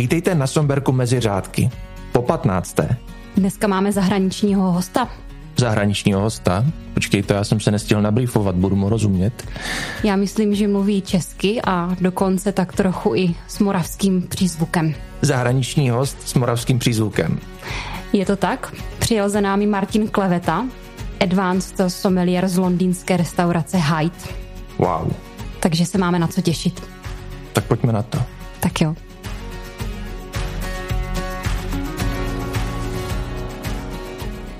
Vítejte na Somberku mezi řádky. Po 15. Dneska máme zahraničního hosta. Zahraničního hosta? Počkejte, já jsem se nestihl nabrýfovat, budu mu rozumět. Já myslím, že mluví česky a dokonce tak trochu i s moravským přízvukem. Zahraniční host s moravským přízvukem. Je to tak? Přijel za námi Martin Kleveta, advanced sommelier z londýnské restaurace Hyde. Wow. Takže se máme na co těšit. Tak pojďme na to. Tak jo.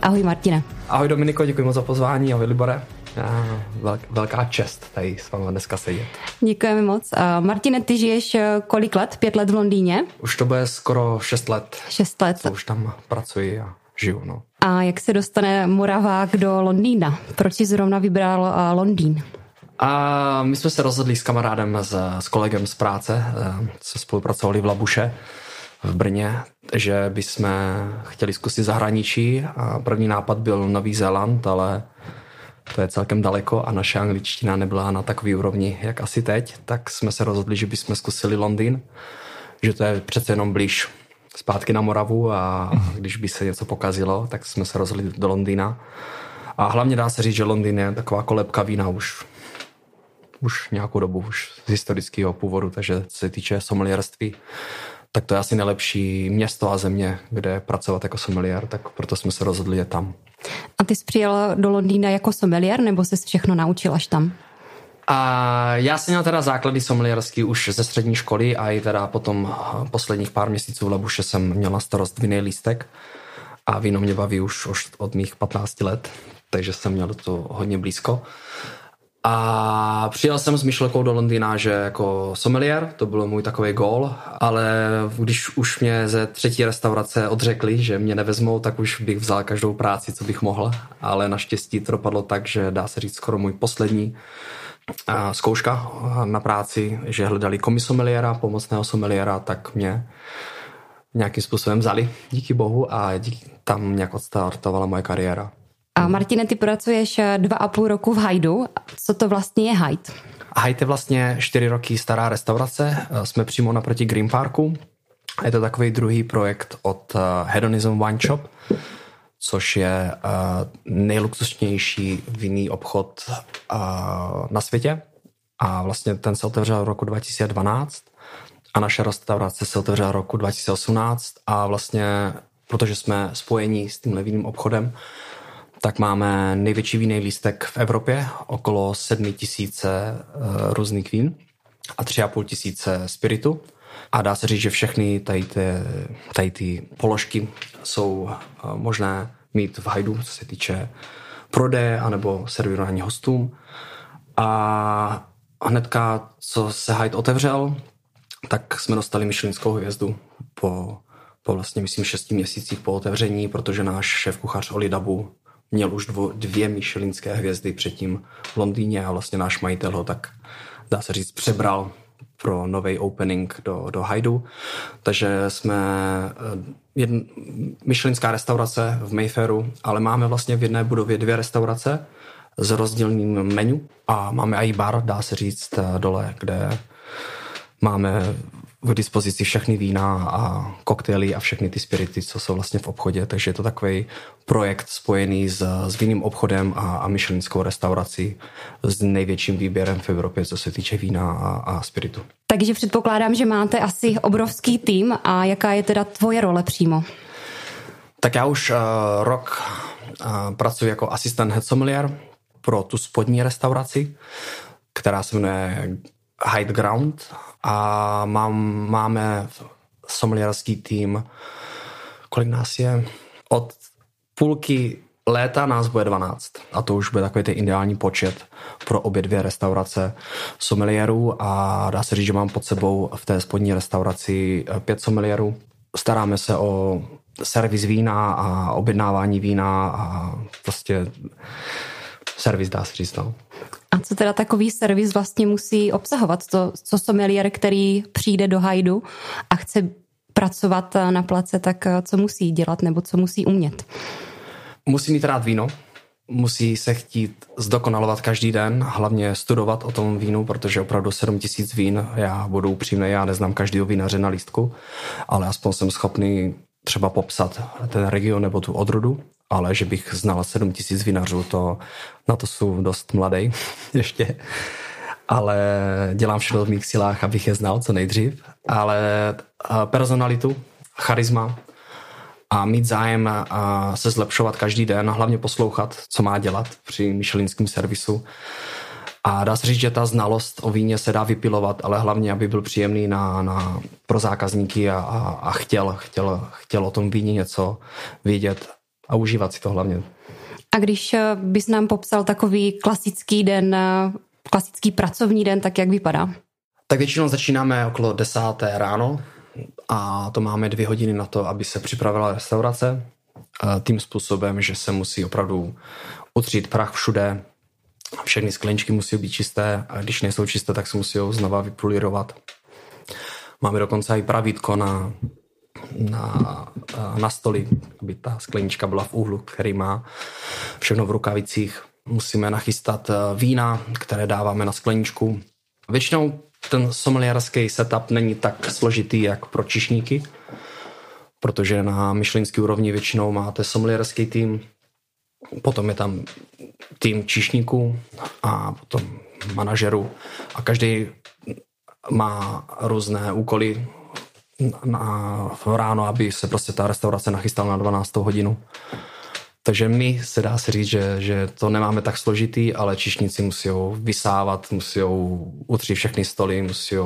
Ahoj Martine. Ahoj Dominiko, děkuji moc za pozvání. Ahoj Libore. Velká čest tady s vámi dneska sedět. Děkujeme moc. Martine, ty žiješ eh, kolik let? Pět let v Londýně? Už to bude skoro šest let. Šest let. Co už tam pracuji a žiju. No. A jak se dostane Moravák do Londýna? Proč jsi zrovna vybral uh, Londýn? A my jsme se rozhodli s kamarádem, s, s kolegem z práce, eh, co spolupracovali v Labuše v Brně, že bychom chtěli zkusit zahraničí a první nápad byl Nový Zéland, ale to je celkem daleko a naše angličtina nebyla na takové úrovni, jak asi teď, tak jsme se rozhodli, že bychom zkusili Londýn, že to je přece jenom blíž zpátky na Moravu a když by se něco pokazilo, tak jsme se rozhodli do Londýna. A hlavně dá se říct, že Londýn je taková kolebka vína už už nějakou dobu, už z historického původu, takže co se týče sommelierství, tak to je asi nejlepší město a země, kde pracovat jako sommelier, tak proto jsme se rozhodli je tam. A ty jsi přijel do Londýna jako sommelier, nebo jsi všechno naučil až tam? A já jsem měl teda základy sommelierský už ze střední školy a i teda potom posledních pár měsíců v Lebuše jsem měl na starost vinný lístek a víno mě baví už, už od mých 15 let, takže jsem měl to hodně blízko. A přijel jsem s myšlenkou do Londýna, že jako sommelier, to byl můj takový gól, ale když už mě ze třetí restaurace odřekli, že mě nevezmou, tak už bych vzal každou práci, co bych mohl, ale naštěstí to dopadlo tak, že dá se říct skoro můj poslední zkouška na práci, že hledali komisomeliéra, pomocného someliéra, tak mě nějakým způsobem vzali, díky bohu, a díky, tam nějak odstartovala moje kariéra. A Martine, ty pracuješ eh, dva a půl roku v Hajdu. Co to vlastně je Hajd? Hajd je vlastně čtyři roky stará restaurace. Eh, jsme přímo naproti Green Parku. Je to takový druhý projekt od eh, Hedonism Wine Shop, což je nejluxusnější vinný obchod na světě. A vlastně ten se otevřel v roku 2012 a naše restaurace se otevřela roku 2018 a vlastně, protože jsme spojení s tím vinným obchodem, tak máme největší vínej lístek v Evropě, okolo 7 tisíce uh, různých vín a 3,5 tisíce spiritu. A dá se říct, že všechny tady ty, tady ty položky jsou uh, možné mít v hajdu, co se týče prodeje anebo servírování hostům. A hnedka, co se Hyde otevřel, tak jsme dostali myšlinskou hvězdu po, po vlastně, myslím, šesti měsících po otevření, protože náš šéf kuchař Oli Dabu měl už dvo, dvě Michelinské hvězdy předtím v Londýně a vlastně náš majitel ho tak, dá se říct, přebral pro nový opening do, do Hajdu. Takže jsme eh, jedn, Michelinská restaurace v Mayfairu, ale máme vlastně v jedné budově dvě restaurace s rozdílným menu a máme i bar, dá se říct, eh, dole, kde máme k dispozici všechny vína a koktejly a všechny ty spirity, co jsou vlastně v obchodě, takže je to takový projekt spojený s, s vinným obchodem a, a myšlenskou restaurací s největším výběrem v Evropě, co se týče vína a, a spiritu. Takže předpokládám, že máte asi obrovský tým a jaká je teda tvoje role přímo? Tak já už uh, rok uh, pracuji jako asistent head sommelier pro tu spodní restauraci, která se jmenuje High Ground a mám, máme sommelierský tým, kolik nás je? Od půlky léta nás bude 12 a to už bude takový ten ideální počet pro obě dvě restaurace sommelierů a dá se říct, že mám pod sebou v té spodní restauraci pět sommelierů. Staráme se o servis vína a objednávání vína a prostě servis dá se říct. No. Co teda takový servis vlastně musí obsahovat? To, co sommelier, který přijde do hajdu a chce pracovat na place, tak co musí dělat nebo co musí umět? Musí mít rád víno, musí se chtít zdokonalovat každý den, hlavně studovat o tom vínu, protože opravdu 7 tisíc vín, já budu upřímný, já neznám každého vínaře na lístku, ale aspoň jsem schopný třeba popsat ten region nebo tu odrodu, ale že bych znal 7 tisíc vinařů, to na to jsou dost mladý ještě. Ale dělám všechno v mých silách, abych je znal co nejdřív. Ale personalitu, charisma, a mít zájem a se zlepšovat každý den a hlavně poslouchat, co má dělat při Michelinském servisu. A dá se říct, že ta znalost o víně se dá vypilovat, ale hlavně, aby byl příjemný na, na, pro zákazníky a, a, a chtěl, chtěl, chtěl o tom víně něco vědět a užívat si to hlavně. A když eh, bys nám popsal takový klasický den, eh, klasický pracovní den, tak jak vypadá? Tak většinou začínáme okolo desáté ráno, a to máme dvě hodiny na to, aby se připravila restaurace tím způsobem, že se musí opravdu utřít prach všude, všechny sklenčky musí být čisté a když nejsou čisté, tak se musí znova vypulírovat. Máme dokonce i pravítko na, na, na stoli, aby ta sklenička byla v úhlu, který má všechno v rukavicích. Musíme nachystat vína, které dáváme na skleničku. Většinou ten sommelierský setup není tak složitý jak pro čišníky, protože na myšlenský úrovni většinou máte sommelierský tým, potom je tam tým čišníků a potom manažerů a každý má různé úkoly na, ráno, aby se prostě ta restaurace nachystala na 12 hodinu. Takže my se dá se říct, že, že to nemáme tak složitý, ale čišníci musí vysávat, musí utřít všechny stoly, musí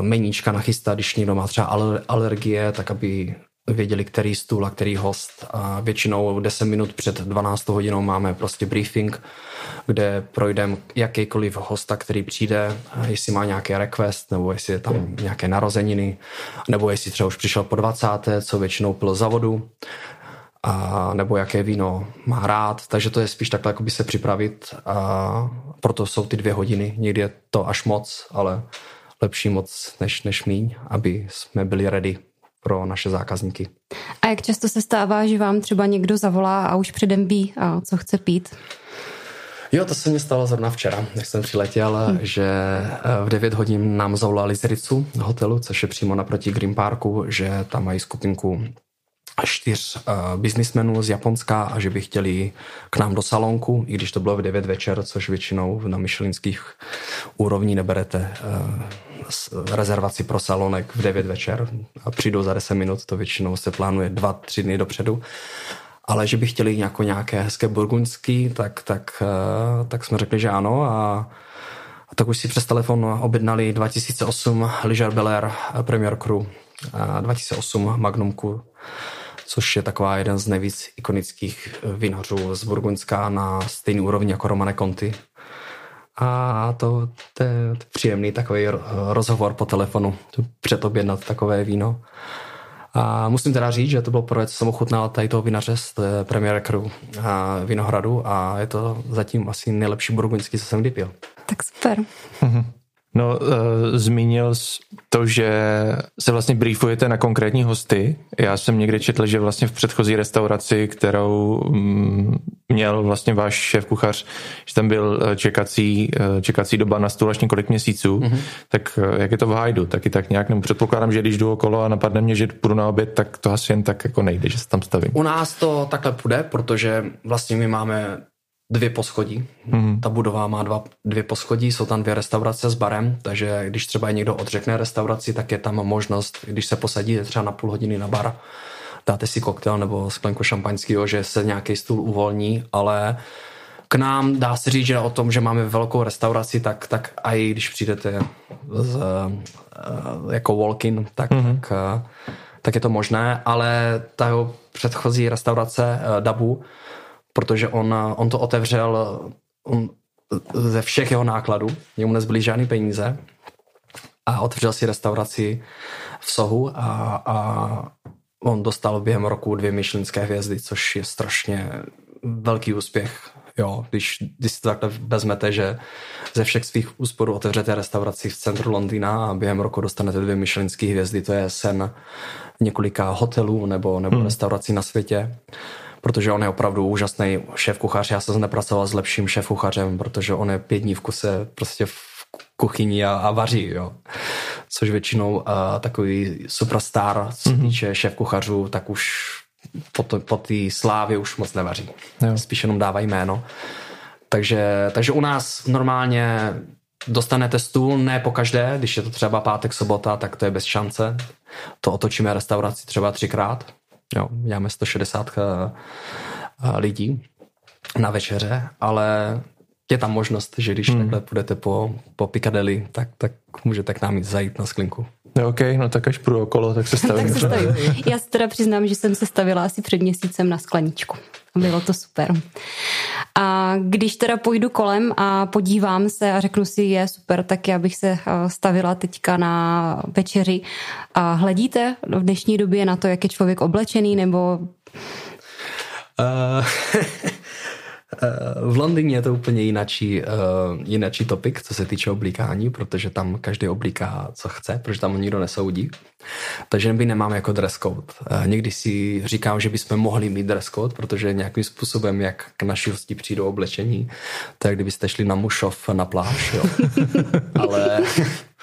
meníčka nachystat, když někdo má třeba alergie, tak aby věděli, který stůl a který host. A většinou 10 minut před 12 hodinou máme prostě briefing, kde projdeme jakýkoliv hosta, který přijde, jestli má nějaký request, nebo jestli je tam nějaké narozeniny, nebo jestli třeba už přišel po 20. co většinou pil za vodu a, nebo jaké víno má rád, takže to je spíš takhle by se připravit a proto jsou ty dvě hodiny, někdy je to až moc, ale lepší moc než, než míň, aby jsme byli ready pro naše zákazníky. A jak často se stává, že vám třeba někdo zavolá a už předem ví, a co chce pít? Jo, to se mi stalo zrovna včera, než jsem přiletěl, hmm. že eh, v 9 hodin nám zavolali z Ricu hotelu, což je přímo naproti Green Parku, že tam mají skupinku čtyř uh, biznismenů z Japonska a že by chtěli k nám do salonku, i když to bylo v 9 večer, což většinou na myšelinských úrovní neberete uh, rezervaci pro salonek v 9 večer a přijdou za 10 minut, to většinou se plánuje 2-3 dny dopředu. Ale že by chtěli jako nějaké hezké burgundský, tak, tak, uh, tak jsme řekli, že ano a a tak už si přes telefon objednali 2008 Liger Belair Premier Crew, 2008 Magnumku což je taková jeden z nejvíc ikonických eh, vinařů z Burgundska na stejný úrovni jako Romane Conti. A to, to je příjemný takový rozhovor po telefonu, předobjednat takové víno. A musím teda říct, že to bylo prvé, co jsem ochutnal tady toho vinaře z Premier Crew a Vinohradu a je to zatím asi nejlepší burgundský, co jsem kdy pil. Tak super. No, uh, zmínil jsi to, že se vlastně briefujete na konkrétní hosty. Já jsem někde četl, že vlastně v předchozí restauraci, kterou mm, měl vlastně váš šéf kuchař, že tam byl eh, čekací, eh, čekací doba na stůl až několik měsíců, mm-hmm. tak jak je to v Hajdu? Taky tak nějak, nebo předpokládám, že když jdu okolo a napadne mě, že půjdu na oběd, tak to asi jen tak jako nejde, že se tam stavím. U nás to takhle půjde, protože vlastně my máme dvě poschodí. Mm-hmm. Ta budova má dva, dvě poschodí, jsou tam dvě restaurace s barem, takže když třeba někdo odřekne restauraci, tak je tam možnost, když se posadí třeba na půl hodiny na bar, dáte si koktel nebo sklenku šampaňského, že se nějaký stůl uvolní, ale k nám dá se říct, že o tom, že máme velkou restauraci, tak, tak i když přijdete z, uh, jako walk-in, tak, mm-hmm. tak, uh, tak je to možné, ale ta jeho předchozí restaurace uh, Dabu, protože on, on to otevřel on, ze všech jeho nákladů, jemu nezbyly žádný peníze a otevřel si restauraci v Sohu a, a on dostal během roku dvě myšlenské hvězdy, což je strašně velký úspěch. Jo, když, když si to takhle vezmete, že ze všech svých úsporů otevřete restauraci v centru Londýna a během roku dostanete dvě myšlenské hvězdy, to je sen několika hotelů nebo, nebo hmm. restaurací na světě protože on je opravdu úžasný šéf kuchař. Já jsem nepracoval s lepším šéf kuchařem, protože on je pět dní v kuse prostě v kuchyni a, a vaří, jo. Což většinou uh, takový superstar, co se mm-hmm. týče šéf kuchařů, tak už po, to, po té slávě už moc nevaří. Jo. Spíš jenom dávají jméno. Takže, takže u nás normálně dostanete stůl, ne po každé, když je to třeba pátek, sobota, tak to je bez šance. To otočíme restauraci třeba třikrát. Jo, děláme 160 eh, eh, lidí na večeře, ale je tam možnost, že když hmm. takhle půjdete po, po Piccadilly, tak, tak můžete k nám jít zajít na sklinku. No, OK, no tak až půjdu okolo, tak se stavím. tak se stavím. Já se teda přiznám, že jsem se stavila asi před měsícem na skleničku. Bylo to super. A když teda půjdu kolem a podívám se a řeknu si, je super, tak já bych se eh, stavila teďka na večeři. A hledíte v dnešní době na to, jak je člověk oblečený, nebo... Uh, v Londýně je to úplně jinačí, uh, jinačí topik, co se týče oblíkání, protože tam každý oblíká, co chce, protože tam nikdo nesoudí. Takže my nemáme jako dress code. Uh, někdy si říkám, že bychom mohli mít dress code, protože nějakým způsobem, jak k naší hosti přijdou oblečení, tak kdybyste šli na Mušov na pláž, jo. Ale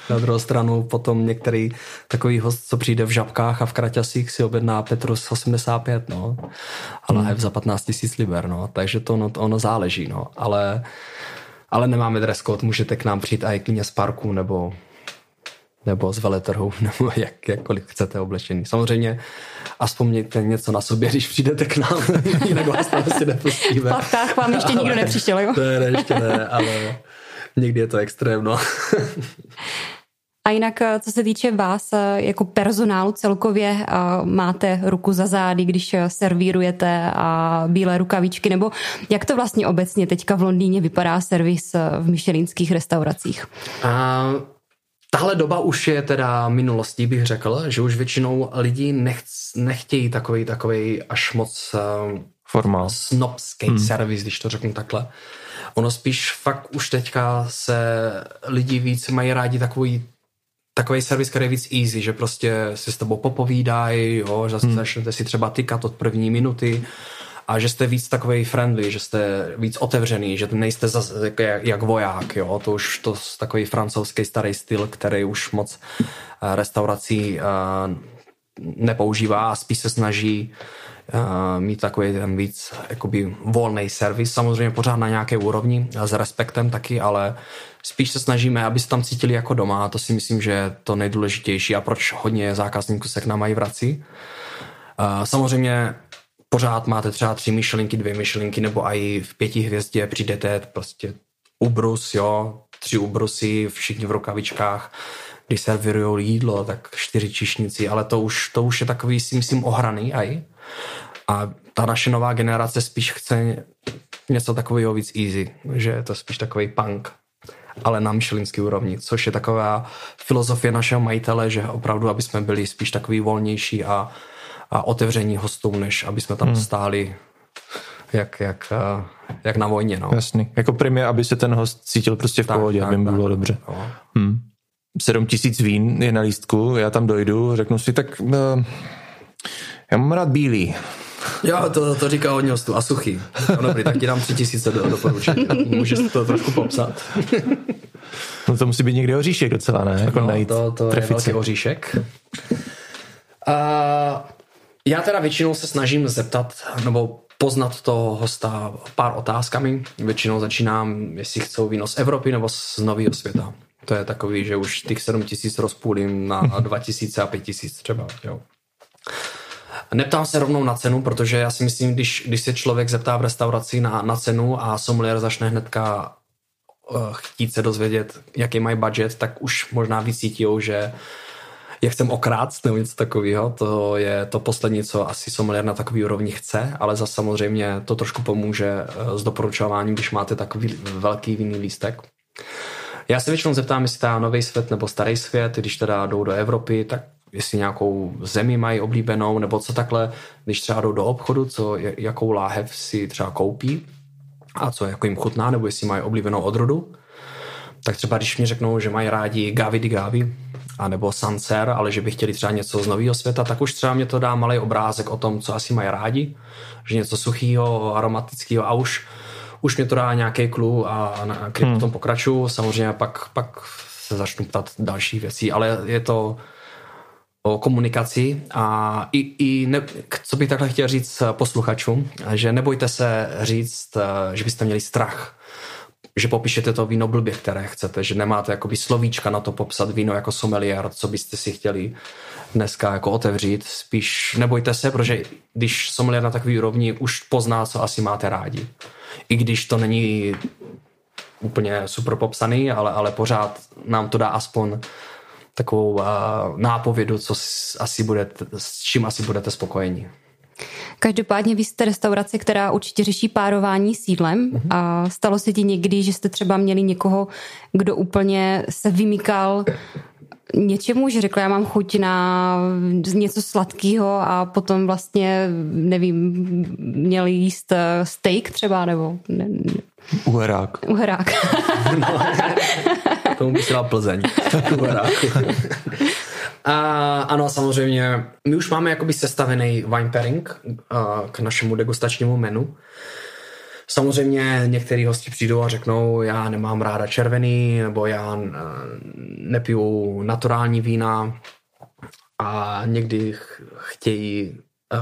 na druhou stranu potom některý takový host, co přijde v žabkách a v kraťasích si objedná Petrus 85, no. A lahev hmm. za 15 tisíc liber, no. Takže to no, ono záleží, no. Ale, ale nemáme dress code, můžete k nám přijít i klidně z parku nebo nebo z veletrhu, nebo jak, jakkoliv chcete oblečený. Samozřejmě aspoň mějte něco na sobě, když přijdete k nám, jinak vás tam asi nepustíme. V vám ještě nikdo nepřišel, jo? Ne, ne, ještě ne, ale někdy je to extrém, no. A jinak, eh, co se týče vás eh, jako personálu celkově, eh, máte ruku za zády, když servírujete a bílé rukavičky, nebo jak to vlastně obecně teďka v Londýně vypadá servis v myšelinských restauracích? A tahle doba už je teda minulostí, bych řekl, že už většinou lidi nech, nechtějí takový, takový až moc Formál. snobský hmm. servis, když to řeknu takhle. Ono spíš fakt už teďka se lidi víc mají rádi takový takový servis, který je víc easy, že prostě si s tebou popovídají, jo, že hmm. začnete si třeba tykat od první minuty a že jste víc takový friendly, že jste víc otevřený, že nejste zas, jak, jak voják, jo, to už to takový francouzský starý styl, který už moc uh, restaurací uh, nepoužívá a spíš se snaží uh, mít takový ten víc jakoby volný servis, samozřejmě pořád na nějaké úrovni, s respektem taky, ale spíš se snažíme, aby se tam cítili jako doma. A to si myslím, že je to nejdůležitější. A proč hodně zákazníků se k nám mají vrací. Uh, samozřejmě pořád máte třeba tři myšlenky, dvě myšlenky, nebo i v pěti hvězdě přijdete prostě ubrus, jo, tři ubrusy, všichni v rukavičkách, když servirují jídlo, tak čtyři čišníci, ale to už, to už je takový, si myslím, ohraný aj. A ta naše nová generace spíš chce něco takového víc easy, že je to spíš takový punk, ale na myšelinský úrovni, což je taková filozofie našeho majitele, že opravdu, aby jsme byli spíš takový volnější a, a otevření hostům, než aby jsme tam hmm. stáli jak, jak, eh, jak na vojně. No. Jasný. Jako primě, aby se ten host cítil prostě v tak, pohodě, tak, aby mu bylo tak, dobře. No. Hmm. 7 tisíc vín je na lístku, já tam dojdu, řeknu si, tak uh, já mám rád bílý. Jo, to, to říká hodně hostů. A suchý. No dobrý, tak ti dám tři tisíce do doporučení. Můžeš to trošku popsat. No to musí být někdy oříšek docela, ne? Jako no, najít to, to je velký oříšek. A já teda většinou se snažím zeptat, nebo poznat toho hosta pár otázkami. Většinou začínám, jestli chcou víno z Evropy nebo z nového světa. To je takový, že už těch 7 tisíc rozpůlím na 2 tisíce a 5 tisíc třeba. Jo. Neptám se rovnou na cenu, protože já si myslím, když, když se člověk zeptá v restauraci na, na cenu a sommelier začne hnedka uh, chtít se dozvědět, jaký mají budget, tak už možná vycítí, že je chcem okrát nebo něco takového. To je to poslední, co asi sommelier na takový úrovni chce, ale zase samozřejmě to trošku pomůže uh, s doporučováním, když máte takový velký vinný lístek. Já se většinou zeptám, jestli ta nový svět nebo starý svět, když teda jdou do Evropy, tak jestli nějakou zemi mají oblíbenou, nebo co takhle, když třeba jdou do obchodu, co, jakou láhev si třeba koupí a co jako jim chutná, nebo jestli mají oblíbenou odrodu. tak třeba když mi řeknou, že mají rádi Gavi di Gavi, anebo Sancer, ale že by chtěli třeba něco z nového světa, tak už třeba mě to dá malý obrázek o tom, co asi mají rádi, že něco suchého, aromatického a už, už mě to dá nějaký clue a na hmm. potom pokračuju. Samozřejmě pak, pak se začnu ptat další věcí, ale je to o komunikaci a i, i ne, co bych takhle chtěl říct posluchačům, že nebojte se říct, že byste měli strach že popíšete to víno blbě, které chcete, že nemáte jakoby slovíčka na to popsat víno jako sommelier, co byste si chtěli dneska jako otevřít. Spíš nebojte se, protože když sommelier na takový úrovni už pozná, co asi máte rádi. I když to není úplně super popsaný, ale, ale pořád nám to dá aspoň takovou uh, nápovědu, co asi budete, s čím asi budete spokojeni. Každopádně vy jste restaurace, která určitě řeší párování sídlem mm-hmm. a stalo se ti někdy, že jste třeba měli někoho, kdo úplně se vymýkal něčemu, že řekl, já mám chuť na něco sladkého a potom vlastně, nevím, měl jíst eh, steak třeba, nebo... Ne, ne. Uherák. Uherák. no, tomu by se dal Plzeň. Uheráku. A, ano, samozřejmě. My už máme jakoby sestavený wine pairing a, k našemu degustačnímu menu. Samozřejmě některý hosti přijdou a řeknou, já nemám ráda červený, nebo já nepiju naturální vína a někdy chtějí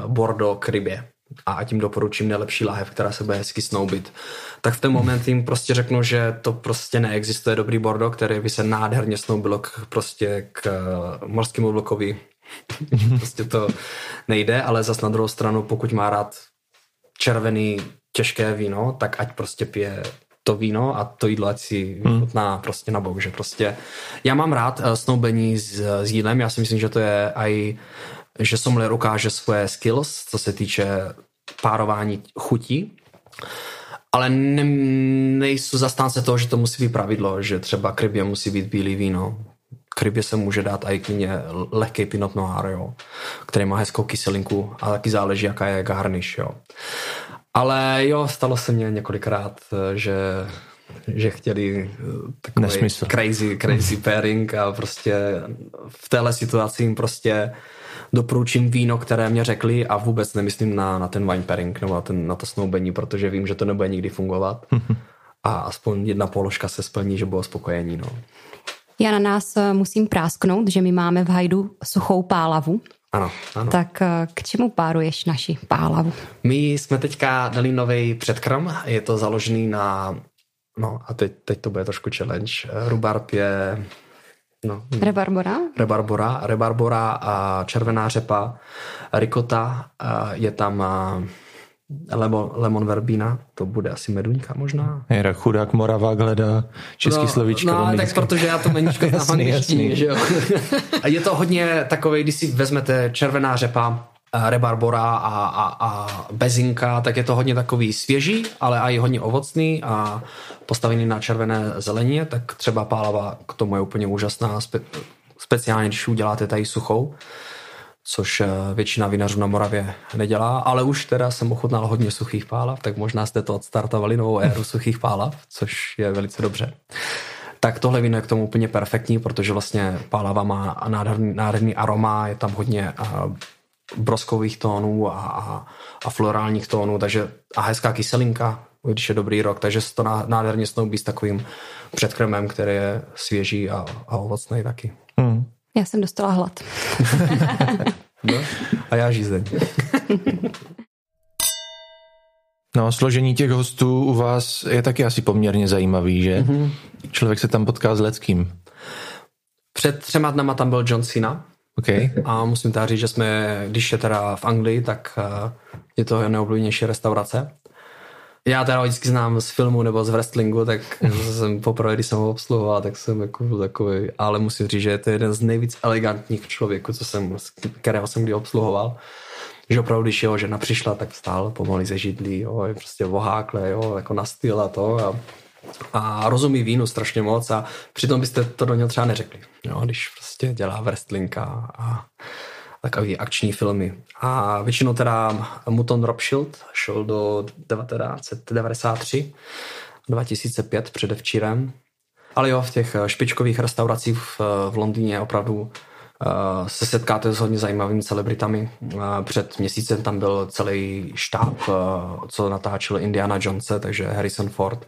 Bordeaux k rybě a tím doporučím nejlepší láhev, která se bude hezky snoubit. Tak v ten moment jim prostě řeknu, že to prostě neexistuje dobrý bordo, který by se nádherně snoubilo k, prostě k eh, morskému vlkovi. prostě to nejde, ale zas na druhou stranu, pokud má rád červený těžké víno, tak ať prostě pije to víno a to jídlo ať si hmm. chutná prostě na bok, že prostě já mám rád uh, snoubení s, s jídlem, já si myslím, že to je aj že sommelier ukáže svoje skills, co se týče párování chutí, ale ne, nejsou zastánce toho, že to musí být pravidlo, že třeba k rybě musí být bílý víno. K rybě se může dát i klidně lehký pinot noir, jo, který má hezkou kyselinku a taky záleží, jaká je garniš. Jo. Ale jo, stalo se mně několikrát, že že chtěli takový Nesmysl. crazy, crazy pairing a prostě v téhle situaci jim prostě doporučím víno, které mě řekli a vůbec nemyslím na, na ten wine pairing nebo na, ten, na to snoubení, protože vím, že to nebude nikdy fungovat a aspoň jedna položka se splní, že bylo spokojení. No. Já na nás eh, musím prásknout, že my máme v Hajdu suchou pálavu. Ano, ano. Tak eh, k čemu páruješ naši pálavu? My jsme teďka dali nový předkrm, je to založený na, no a teď, teď to bude trošku challenge, rubarb je No. Rebarbora? Rebarbora, rebarbora a červená řepa, rikota, je tam lemon, lemon verbína, to bude asi meduňka možná. Je chudák Morava hledá český no, slovíčko. No, tak protože já to meníčko znám jasný, že jo. je to hodně takový, když si vezmete červená řepa, rebarbora a, a, a bezinka, tak je to hodně takový svěží, ale i hodně ovocný a postavený na červené zelenině, tak třeba pálava k tomu je úplně úžasná, spe, speciálně když uděláte tady suchou, což eh, většina vinařů na Moravě nedělá, ale už teda jsem ochutnal hodně suchých pálav, tak možná jste to odstartovali novou éru suchých pálav, což je velice dobře. Tak tohle víno je k tomu úplně perfektní, protože vlastně pálava má nádherný, nádherný aroma, je tam hodně eh, broskových tónů a, a, a florálních tónů, takže a hezká kyselinka, když je dobrý rok, takže se to nádherně snoubí s takovým předkrmem, který je svěží a, a ovocný taky. Hmm. Já jsem dostala hlad. no, a já žízeň. No, složení těch hostů u vás je taky asi poměrně zajímavý, že? Mm-hmm. Člověk se tam potká s Leckým. Před třema dnama tam byl John Cena, Okay. A musím teda říct, že jsme, když je teda v Anglii, tak eh, je to nejoblíbenější restaurace. Já teda vždycky znám z filmu nebo z wrestlingu, tak jsem poprvé, když jsem ho obsluhoval, tak jsem jako byl takový, ale musím říct, že je to jeden z nejvíc elegantních člověků, co jsem, kterého jsem kdy obsluhoval. Že opravdu, když jeho žena přišla, tak vstál pomaly ze židlí, jo, je prostě vohákle, jo, jako na styl a to. A a rozumí vínu strašně moc a přitom byste to do něho třeba neřekli, jo, když prostě dělá wrestling a, a takový akční filmy. A většinou teda Muton Rothschild šel do 1993, 2005 předevčírem Ale jo, v těch špičkových restauracích v, v Londýně opravdu Uh, se setkáte s hodně zajímavými celebritami. Uh, před měsícem tam byl celý štáb, uh, co natáčel Indiana Jonese, takže Harrison Ford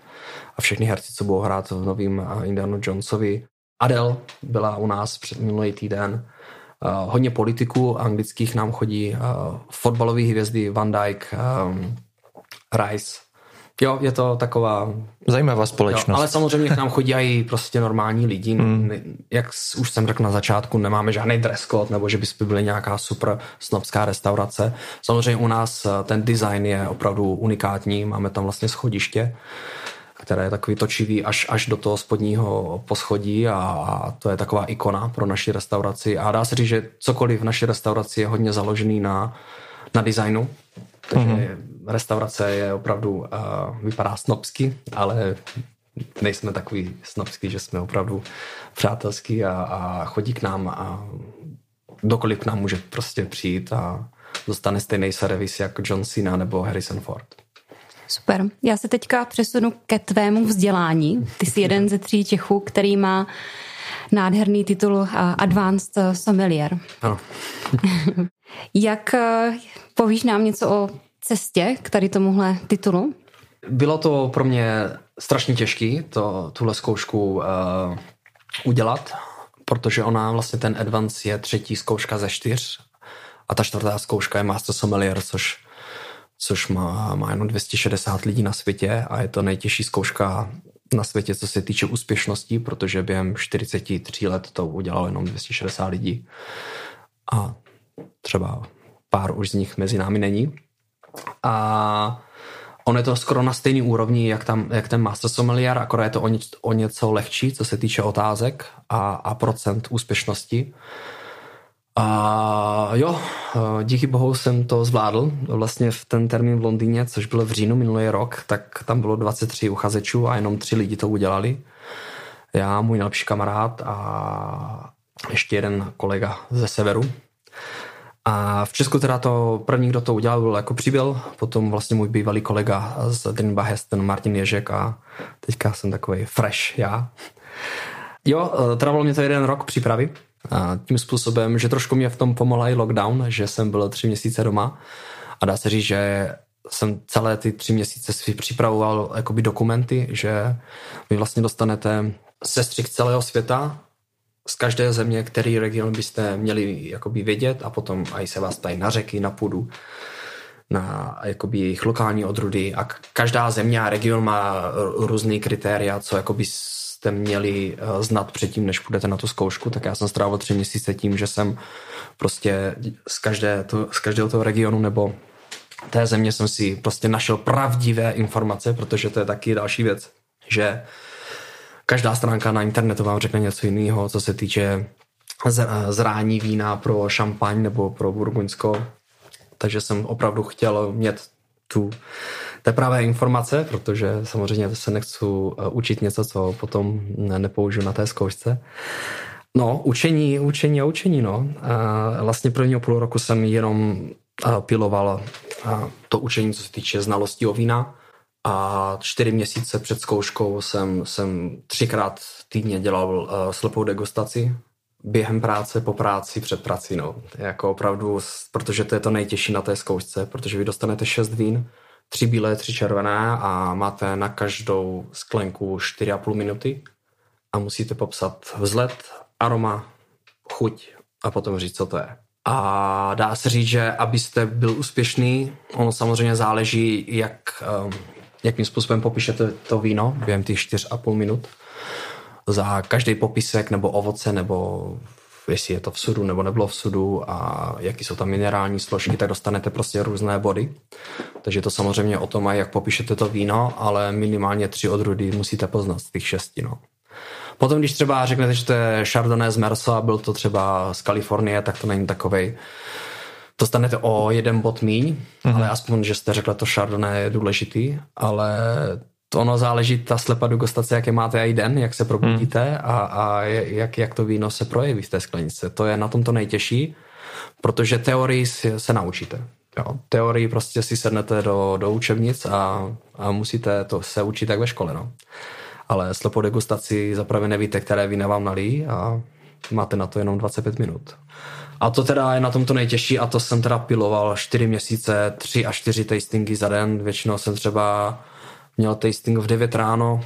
a všechny herci, co budou hrát v novým Indiana Jonesovi. Adele byla u nás před minulý týden. Hodně politiků anglických nám chodí, fotbalové hvězdy Van Dijk, um, Rice, Jo, je to taková... Zajímavá společnost. Jo, ale samozřejmě k nám chodí i prostě normální lidi. Mm. Jak už jsem řekl na začátku, nemáme žádný dress code, nebo že by byly nějaká super snobská restaurace. Samozřejmě u nás eh, ten design je opravdu unikátní. Máme tam vlastně schodiště, které je takový točivý až, až do toho spodního poschodí a, a to je taková ikona pro naši restauraci. A dá se říct, že cokoliv v naší restauraci je hodně založený na, na designu. Takže mm-hmm. restaurace je opravdu, uh, vypadá snobsky, ale nejsme takový snobský, že jsme opravdu přátelský a, a chodí k nám a dokoliv k nám může prostě přijít a dostane stejný servis jako John Cena nebo Harrison Ford. Super. Já se teďka přesunu ke tvému vzdělání. Ty jsi jeden ze tří Čechů, který má nádherný titul Advanced Sommelier. Ano. Jak eh, povíš nám něco o cestě k tady tomuhle titulu? Bylo to pro mě strašně těžké to, tuhle zkoušku uh, udělat, protože ona vlastně ten advance je třetí zkouška ze čtyř a ta čtvrtá zkouška je Master Sommelier, což, což má, má jenom 260 lidí na světě a je to nejtěžší zkouška na světě, co se týče úspěšnosti, protože během 43 let to udělalo jenom 260 lidí. A třeba pár už z nich mezi námi není. A on je to skoro na stejný úrovni, jak, tam, jak ten Master Sommelier, akorát je to o, ně, o něco lehčí, co se týče otázek a, a procent úspěšnosti. A jo, díky bohu jsem to zvládl. Vlastně v ten termín v Londýně, což bylo v říjnu minulý rok, tak tam bylo 23 uchazečů a jenom tři lidi to udělali. Já, můj nejlepší kamarád a ještě jeden kolega ze severu. A v Česku teda to první, kdo to udělal, byl jako přibyl, potom vlastně můj bývalý kolega z Drinbahes, ten Martin Ježek a teďka jsem takový fresh já. Jo, e, trvalo mě to jeden rok přípravy, a tím způsobem, že trošku mě v tom pomohla i lockdown, že jsem byl tři měsíce doma. A dá se říct, že jsem celé ty tři měsíce si připravoval jakoby dokumenty, že vy vlastně dostanete sestřih celého světa z každé země, který region byste měli jakoby vědět a potom aj se vás ptají na řeky, na půdu, na jakoby jejich lokální odrudy a každá země a region má různý kritéria, co jakoby jste měli eh, znat předtím, než půjdete na tu zkoušku, tak já jsem strávil tři měsíce tím, že jsem prostě z, každé to, z každého toho regionu nebo té země jsem si prostě našel pravdivé informace, protože to je taky další věc, že každá stránka na internetu vám řekne něco jiného, co se týče zrání vína pro šampaň nebo pro burgunsko. Takže jsem opravdu chtěl mít tu té pravé informace, protože samozřejmě se nechci eh, učit něco, co potom nepoužiju na té zkoušce. No, učení, učení a učení, no. A vlastně prvního půl roku jsem jenom eh, piloval eh, to učení, co se týče znalostí o vína a čtyři měsíce před zkouškou jsem, jsem třikrát týdně dělal slepou degustaci během práce, po práci, před prací, no. Jako opravdu, protože to je to nejtěžší na té zkoušce, protože vy dostanete šest vín, tři bílé, tři červené a máte na každou sklenku 4,5 minuty a musíte popsat vzhled, aroma, chuť a potom říct, co to je. A dá se říct, že abyste byl úspěšný, ono samozřejmě záleží, jak, um, jakým způsobem popíšete to víno během těch 4,5 minut. Za každý popisek nebo ovoce nebo jestli je to v sudu nebo nebylo v sudu a jaký jsou tam minerální složky, tak dostanete prostě různé body. Takže to samozřejmě o tom, jak popíšete to víno, ale minimálně tři odrůdy musíte poznat z těch šesti. No. Potom, když třeba řeknete, že to je Chardonnay z Merso a byl to třeba z Kalifornie, tak to není takovej dostanete o jeden bod míň, mm-hmm. ale aspoň, že jste řekla, to Chardonnay je důležitý, ale to ono záleží, ta slepá degustace, jaké máte i den, jak se probudíte mm. a, a jak, jak to víno se projeví v té sklenice. To je na tom to nejtěžší, protože teorii si, se naučíte. Jo, teorii prostě si sednete do, do učebnic a, a musíte to se učit tak ve škole. No. ale slepou degustaci zaprvé nevíte, které vína vám nalí a máte na to jenom 25 minut. A to teda je na tom to nejtěžší a to jsem teda piloval 4 měsíce, 3 až 4 tastingy za den. Většinou jsem třeba měl tasting v 9 ráno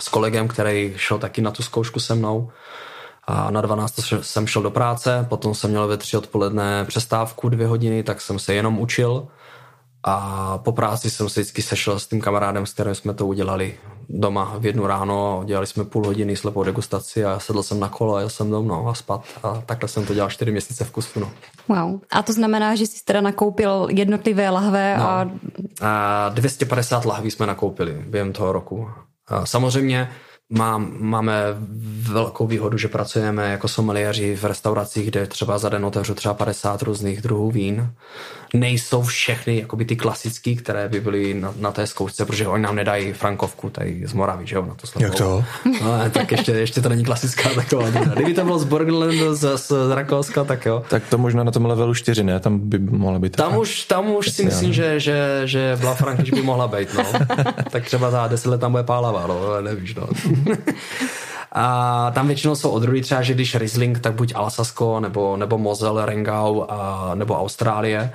s kolegem, který šel taky na tu zkoušku se mnou. A na 12 jsem šel do práce, potom jsem měl ve 3 odpoledne přestávku dvě hodiny, tak jsem se jenom učil. A po práci jsem se vždycky sešel s tím kamarádem, s kterým jsme to udělali doma v jednu ráno, dělali jsme půl hodiny slepou degustaci a sedl jsem na kolo a jel jsem domů a spat. A takhle jsem to dělal čtyři měsíce v kusu. No. Wow. A to znamená, že jsi teda nakoupil jednotlivé lahve no. a... a... 250 lahví jsme nakoupili během toho roku. A samozřejmě Mám, máme velkou výhodu, že pracujeme jako someliéři v restauracích, kde třeba za den otevřu třeba 50 různých druhů vín. Nejsou všechny jakoby ty klasické, které by byly na, na té zkoušce, protože oni nám nedají frankovku tady z Moravy, že jo, na to slepou. Jak to? No, tak ještě, ještě to není klasická taková. Kdyby to bylo z Borgland, z, z, z Rakouska, tak jo. Tak to možná na tom levelu 4, ne? Tam by mohla být. Tam už, tam už si myslím, že, že, že byla Frankiš by mohla být, no. tak třeba za 10 let tam bude pálava, no, nevíš, no. A tam většinou jsou odrůdy třeba, že když Riesling, tak buď Alsasko, nebo, nebo Mosel, Rengau, a, nebo Austrálie.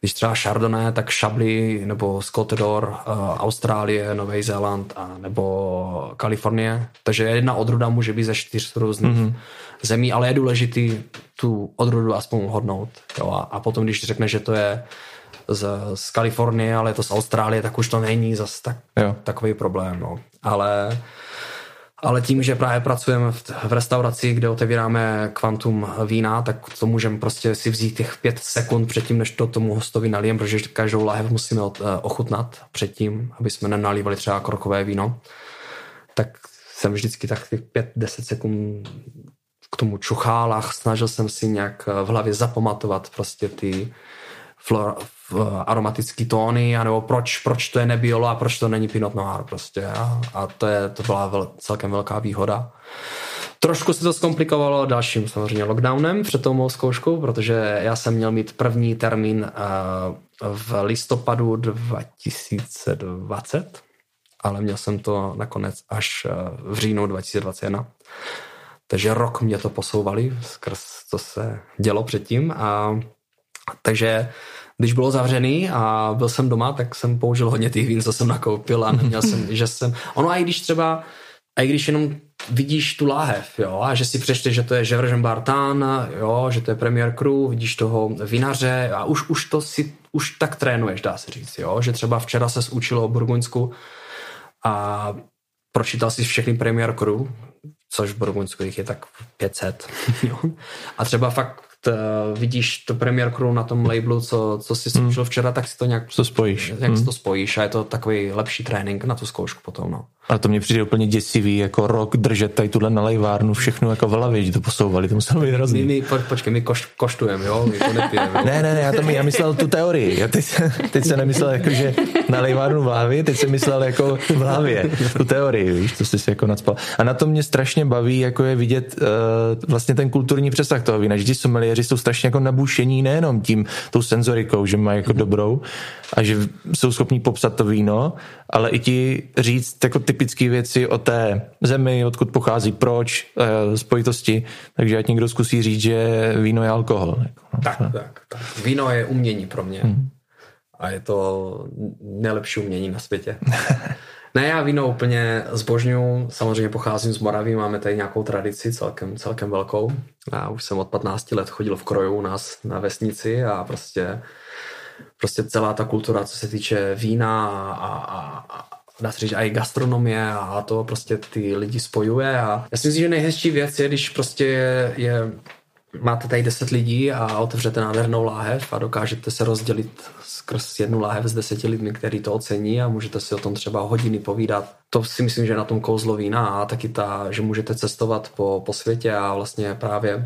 Když třeba Chardonnay, tak Chablis, nebo Scott d'Or, Austrálie, Nový Zéland, a, nebo Kalifornie. Takže jedna odruda může být ze čtyř různých mm-hmm. zemí, ale je důležitý tu odrudu aspoň hodnout. Jo? A, a potom, když řekne, že to je z, z Kalifornie, ale je to z Austrálie, tak už to není zase tak, takový problém. No. Ale ale tím, že právě pracujeme v, v restauraci, kde otevíráme kvantum vína, tak to můžeme prostě si vzít těch pět sekund předtím, než to tomu hostovi nalijem, protože každou lahev musíme od, uh, ochutnat předtím, aby jsme nenalívali třeba krokové víno. Tak jsem vždycky tak těch pět, deset sekund k tomu čuchál a snažil jsem si nějak v hlavě zapamatovat prostě ty flor, aromatický tóny, anebo proč, proč to je nebiolo a proč to není Pinot Noir prostě. A, a to, je, to byla vel, celkem velká výhoda. Trošku se to zkomplikovalo dalším samozřejmě lockdownem před tou mou zkouškou, protože já jsem měl mít první termín uh, v listopadu 2020, ale měl jsem to nakonec až uh, v říjnu 2021. Takže rok mě to posouvali skrz co se dělo předtím a takže když bylo zavřený a byl jsem doma, tak jsem použil hodně těch vín, co jsem nakoupil a neměl jsem, že jsem, ono a i když třeba, a i když jenom vidíš tu láhev, jo, a že si přečteš, že to je Gevrgen Bartan, jo, že to je Premier Cru, vidíš toho vinaře a už, už to si, už tak trénuješ, dá se říct, jo, že třeba včera se učil o Burgundsku a pročítal si všechny Premier Cru, což v Burgundsku jich je tak 500, jo, a třeba fakt uh, vidíš to Premier Crew na tom labelu, co, co jsi zkoušel hmm. včera, tak si to nějak to spojíš. Jak hmm. si to spojíš a je to takový lepší trénink na tu zkoušku potom. No. Ale to mě přijde úplně děsivý, jako rok držet tady tuhle nalejvárnu, všechno jako v hlavě, že to posouvali, to muselo být hrozný. My, my, po, počkej, my koš, koštujeme, jo, my to nepijeme. ne, ne, ne, já, to já myslel tu teorii, já teď, teď jsem nemyslel jako, že nalejvárnu v hlavě, teď jsem myslel jako v hlavě, tu teorii, víš, to jsi si jako nadspal. A na to mě strašně baví, jako je vidět uh, vlastně ten kulturní přesah toho vína, že ti someliéři jsou strašně jako nabušení nejenom tím, tou senzorikou, že mají jako dobrou a že jsou schopní popsat to víno, ale i ti říct jako typické věci o té zemi, odkud pochází, proč, eh, spojitosti. Takže ať někdo zkusí říct, že víno je alkohol. Tak, tak, tak. Víno je umění pro mě. Hmm. A je to nejlepší umění na světě. Ne, já víno úplně zbožňuju, samozřejmě pocházím z Moravy, máme tady nějakou tradici celkem, celkem velkou. Já už jsem od 15 let chodil v kroju u nás na vesnici a prostě, prostě celá ta kultura, co se týče vína a, a, a dá se říct, i gastronomie a to prostě ty lidi spojuje a já si myslím, že nejhezčí věc je, když prostě je, je máte tady 10 lidí a otevřete nádhernou láhev a dokážete se rozdělit skrz jednu láhev s deseti lidmi, který to ocení a můžete si o tom třeba hodiny povídat. To si myslím, že na tom kouzlo vína a taky ta, že můžete cestovat po, po světě a vlastně právě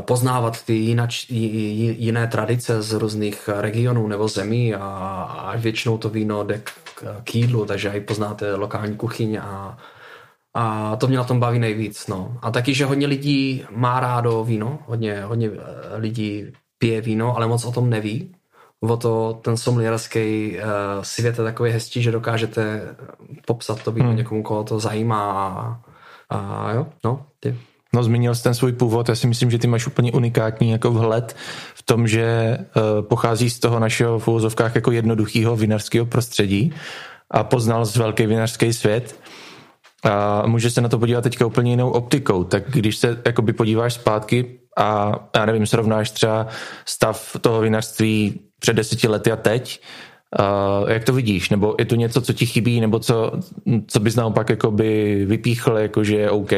poznávat ty jinač, jiné tradice z různých regionů nebo zemí a, a většinou to víno jde k, k jídlu, takže i poznáte lokální kuchyň a, a to mě na tom baví nejvíc. No. A taky, že hodně lidí má rádo víno, hodně, hodně eh, lidí pije víno, ale moc o tom neví o to ten somlierský uh, svět je takový hezčí, že dokážete popsat to víno hmm. někomu, koho to zajímá a, a jo, no, ty. No, zmínil jsi ten svůj původ, já si myslím, že ty máš úplně unikátní jako vhled v tom, že uh, pochází z toho našeho v úvozovkách jako jednoduchého vinařského prostředí a poznal z velký vinařský svět a může se na to podívat teďka úplně jinou optikou. Tak když se jakoby podíváš zpátky a já nevím, srovnáš třeba stav toho vinařství před deseti lety a teď, Uh, jak to vidíš? Nebo je to něco, co ti chybí, nebo co, co bys naopak jakoby vypíchl, jako že je OK?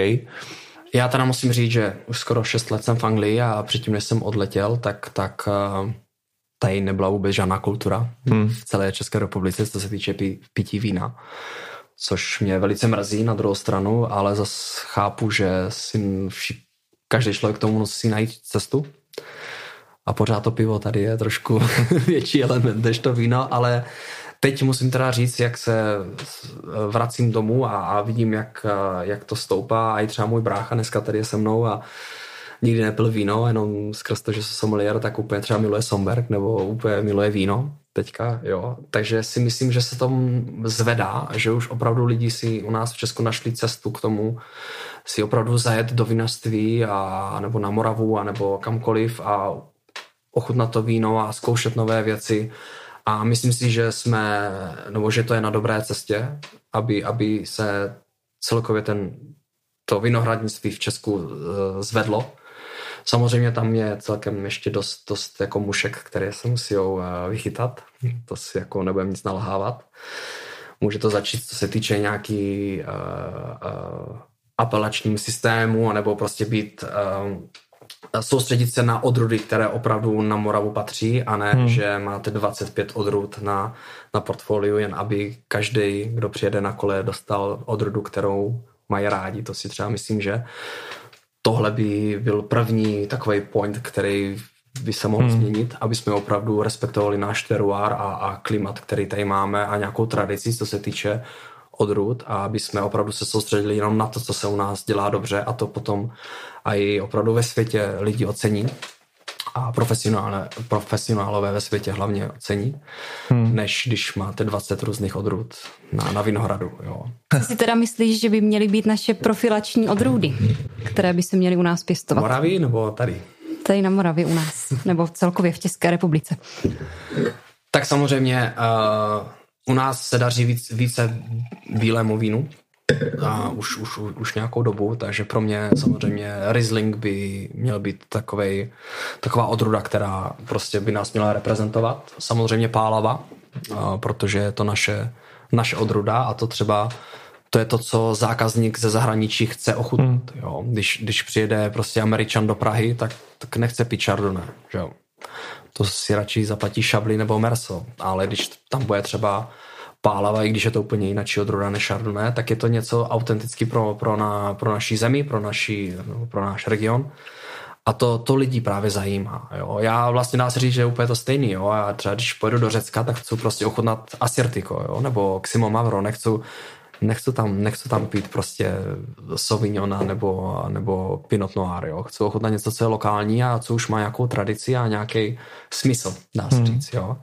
Já teda musím říct, že už skoro 6 let jsem v Anglii a předtím, než jsem odletěl, tak, tak uh, tady nebyla vůbec žádná kultura hmm. v celé České republice, co se týče pití vína což mě velice mrzí na druhou stranu, ale zase chápu, že si vši, každý člověk k tomu musí najít cestu. A pořád to pivo tady je trošku větší element než to víno, ale teď musím teda říct, jak se vracím domů a, a vidím, jak, jak to stoupá. A i třeba můj brácha dneska tady je se mnou a nikdy nepil víno, jenom skrz to, že jsem sommelier, tak úplně třeba miluje Somberg nebo úplně miluje víno teďka, jo. Takže si myslím, že se to zvedá, že už opravdu lidi si u nás v Česku našli cestu k tomu si opravdu zajet do vinařství a nebo na Moravu a nebo kamkoliv a ochutnat to víno a zkoušet nové věci. A myslím si, že jsme, nebo že to je na dobré cestě, aby, aby se celkově ten, to vinohradnictví v Česku eh, zvedlo Samozřejmě tam je celkem ještě dost, dost jako mušek, které se musí eh, vychytat. To si jako nebudeme nic nalhávat. Může to začít, co se týče nějaký uh, uh, apelačním systému, nebo prostě být uh, soustředit se na odrůdy, které opravdu na Moravu patří a ne, hmm. že máte 25 odrůd na, na portfoliu, jen aby každý, kdo přijede na kole, dostal odrůdu, kterou mají rádi. To si třeba myslím, že tohle by byl první takový point, který by se mohl hmm. změnit, aby jsme opravdu respektovali náš teruár a, a klimat, který tady máme a nějakou tradici, co se týče odrůd a aby jsme opravdu se soustředili jenom na to, co se u nás dělá dobře a to potom i opravdu ve světě lidi ocení a profesionálové ve světě hlavně ocení, hmm. než když máte 20 různých odrůd na, na Vinohradu. Jo. Ty si teda myslíš, že by měly být naše profilační odrůdy, které by se měly u nás pěstovat? Moraví nebo tady? Tady na Moravě u nás, nebo celkově v České republice. Tak samozřejmě uh, u nás se daří víc, více bílému vínu, a už, už, už nějakou dobu, takže pro mě samozřejmě Riesling by měl být takovej, taková odruda, která prostě by nás měla reprezentovat. Samozřejmě Pálava, protože je to naše, naše odruda a to třeba to je to, co zákazník ze zahraničí chce ochutnat. Hmm. Jo. Když, když přijede prostě Američan do Prahy, tak, tak nechce pít Chardonnay. Že jo. To si radši zaplatí Šabli nebo Merso. Ale když tam bude třeba pálava, i když je to úplně jiná odroda než Chardonnay, tak je to něco autenticky pro, pro, na, pro naší zemi, pro, naší, no, pro náš region. A to, to lidi právě zajímá. Jo. Já vlastně dá se říct, že je úplně to stejný. Jo. Já třeba když pojedu do Řecka, tak chci prostě ochutnat Asirtiko, jo, nebo Ximo Mavro, nechci, nechci tam, nechci tam pít prostě Sauvignona nebo, nebo Pinot Noir, jo. Chci ochutnat něco, co je lokální a co už má nějakou tradici a nějaký smysl, dá se hmm. říct, jo.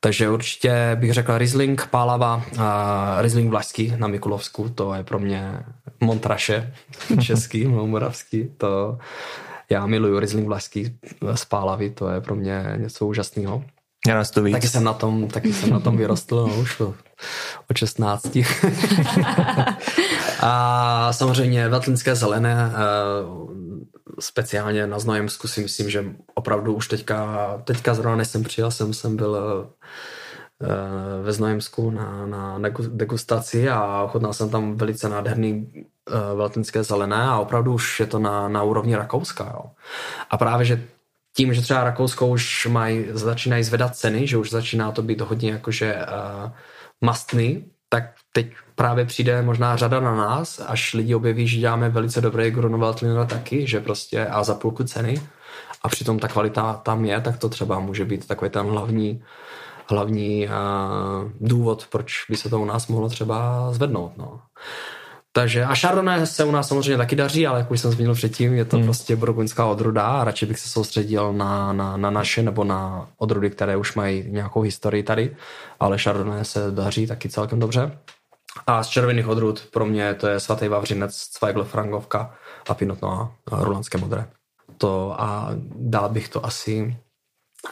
Takže určitě bych řekl Riesling Pálava a Riesling Vlašský na Mikulovsku, to je pro mě Montraše český, moravský, to já miluju Riesling Vlašský z Pálavy, to je pro mě něco úžasného. Já nás to víc. Taky jsem na tom, taky jsem na tom vyrostl, no, už o 16. a samozřejmě Vatlinské zelené, speciálně na Znojemsku si myslím, že opravdu už teďka, teďka zrovna než jsem přijel, jsem, jsem byl eh, ve Znojemsku na, na degustaci a ochutnal jsem tam velice nádherný uh, veltinské zelené a opravdu už je to na, na úrovni Rakouska. Jo. A právě, že tím, že třeba Rakousko už mají, začínají zvedat ceny, že už začíná to být hodně jakože uh, mastný, tak teď právě přijde možná řada na nás, až lidi objeví, že děláme velice dobré Grunoveltliner taky, že prostě a za půlku ceny a přitom ta kvalita tam je, tak to třeba může být takový ten hlavní, hlavní uh, důvod, proč by se to u nás mohlo třeba zvednout. No. Takže a Chardonnay se u nás samozřejmě taky daří, ale jak už jsem zmínil předtím, je to hmm. prostě burgundská odruda a radši bych se soustředil na, na, na naše nebo na odrudy, které už mají nějakou historii tady, ale Chardonnay se daří taky celkem dobře. A z červených odrůd pro mě to je svatý Vavřinec, Zweigl Frankovka a Pinot Noir, rulandské modré. To a dál bych to asi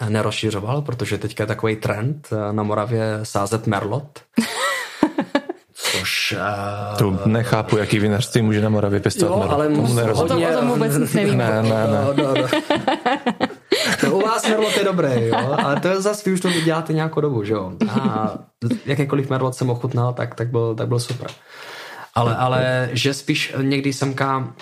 nerozšiřoval, protože teďka je takový trend na Moravě sázet merlot. Což... Uh, to nechápu, jaký vinařství může na Moravě pěstovat jo, ale musím, o, tom, o tom vůbec nic nevím. Ne, ne, ne. No, no, no. To u vás merlot je dobré, jo, ale to je zase, vy už to děláte nějakou dobu, že jo. A jakýkoliv merlot jsem ochutnal, tak, tak, byl, tak byl super. Ale, ale že spíš někdy semka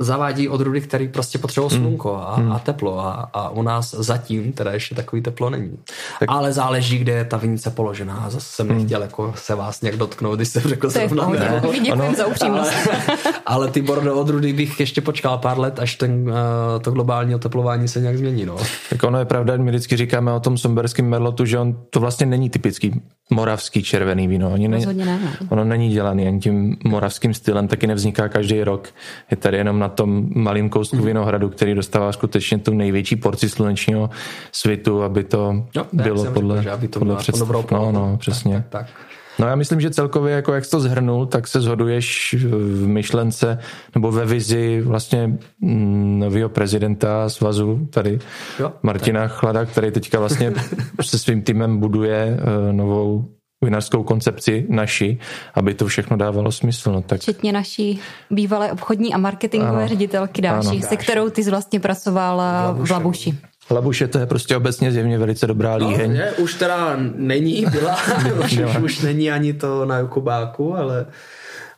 zavádí odrůdy, které prostě potřebují hmm. slunko a, hmm. a teplo a, a u nás zatím teda ještě takový teplo není. Tak. Ale záleží, kde je ta vinice položená. Zase jsem hmm. nechtěl jako se vás nějak dotknout, když jsem řekl zrovna ne. Děkuji za upřímnost. Ale, ale ty bordo odrůdy bych ještě počkal pár let, až ten, uh, to globální oteplování se nějak změní. No. Tak ono je pravda, my vždycky říkáme o tom somberském merlotu, že on to vlastně není typický moravský červený víno. Oni ne, ne, ne. Ono není dělaný ani tím moravským stylem, taky nevzniká každý rok. Je tady jenom na tom malým kousku mm. vinohradu, který dostává skutečně tu největší porci slunečního svitu, aby to jo, bylo podle, řekl, aby to podle představ. No, no, přesně. Tak, tak, tak. No já myslím, že celkově, jako jak jsi to zhrnul, tak se zhoduješ v myšlence nebo ve vizi vlastně mm, nového prezidenta svazu tady jo, Martina tak. Chlada, který teďka vlastně se svým týmem buduje eh, novou vinařskou koncepci naši, aby to všechno dávalo smysl. No, tak... Včetně naší bývalé obchodní a marketingové ano, ředitelky Dáši, se kterou ty jsi vlastně pracovala v Labuši. Labuše to je prostě obecně zjevně velice dobrá no, líheň. Je, už teda není, byla, už, už, už není ani to na Jukubáku, ale,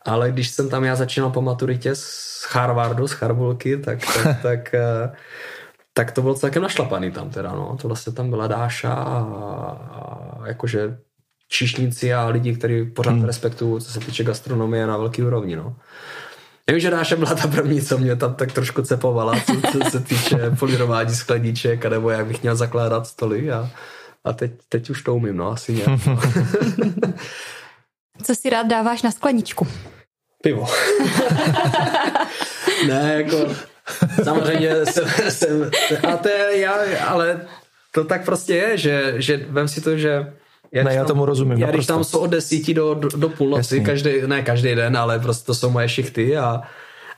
ale když jsem tam já začínal po maturitě z Harvardu, z Charbulky, tak, tak, tak, eh, tak to bylo celkem našlapaný tam teda, no. To vlastně tam byla Dáša a, a jakože číšníci a lidi, kteří pořád hmm. respektují, co se týče gastronomie na velký úrovni, no. Vím, že Dáša byla ta první, co mě tam tak trošku cepovala, co, co se týče polirování skleníček, nebo jak bych měl zakládat stoly a, a teď, teď už to umím, no, asi nějak. co si rád dáváš na skleničku? Pivo. ne, jako samozřejmě jsem, jsem a to je, já, ale to tak prostě je, že, že vem si to, že já, ne, já tomu rozumím. Já když tam jsou od desíti do, do, do půlnoci, každý, ne každý den, ale prostě to jsou moje šichty a,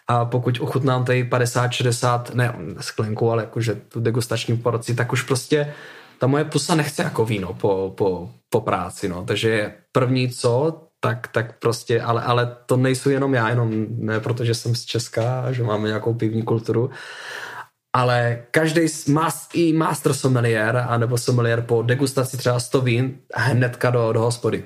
a pokud ochutnám tady 50-60, ne sklenku, ale jakože tu degustační porci, tak už prostě ta moje pusa nechce jako víno po, po, po práci, no. Takže první co, tak, tak prostě, ale, ale to nejsou jenom já, jenom ne protože jsem z Česka, že máme nějakou pivní kulturu, ale každý i master sommelier, anebo sommelier po degustaci třeba 100 vín hnedka do, do hospody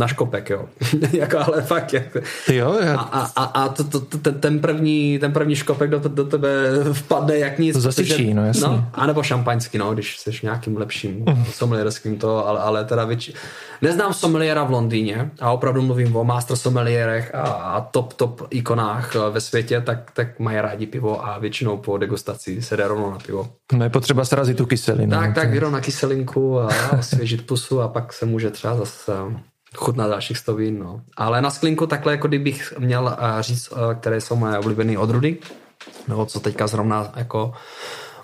na škopek, jo. jako, ale fakt. Jako. Jo, já... A, a, a to, to, to, ten, první, ten první škopek do, do tebe vpadne jak nic. Zasyčí, no jasně. No, a nebo šampaňský, no, když jsi nějakým lepším uh. sommelierským to, ale, ale teda větši... Neznám sommeliera v Londýně a opravdu mluvím o master sommelierech a, a top, top ikonách ve světě, tak, tak mají rádi pivo a většinou po degustaci se jde rovnou na pivo. No je potřeba srazit tu kyselinu. Tak, tak, jenom na kyselinku a osvěžit pusu a pak se může třeba zase chutná dalších stovín, no. Ale na sklinku takhle, jako kdybych měl uh, říct, uh, které jsou moje oblíbené odrudy, nebo co teďka zrovna jako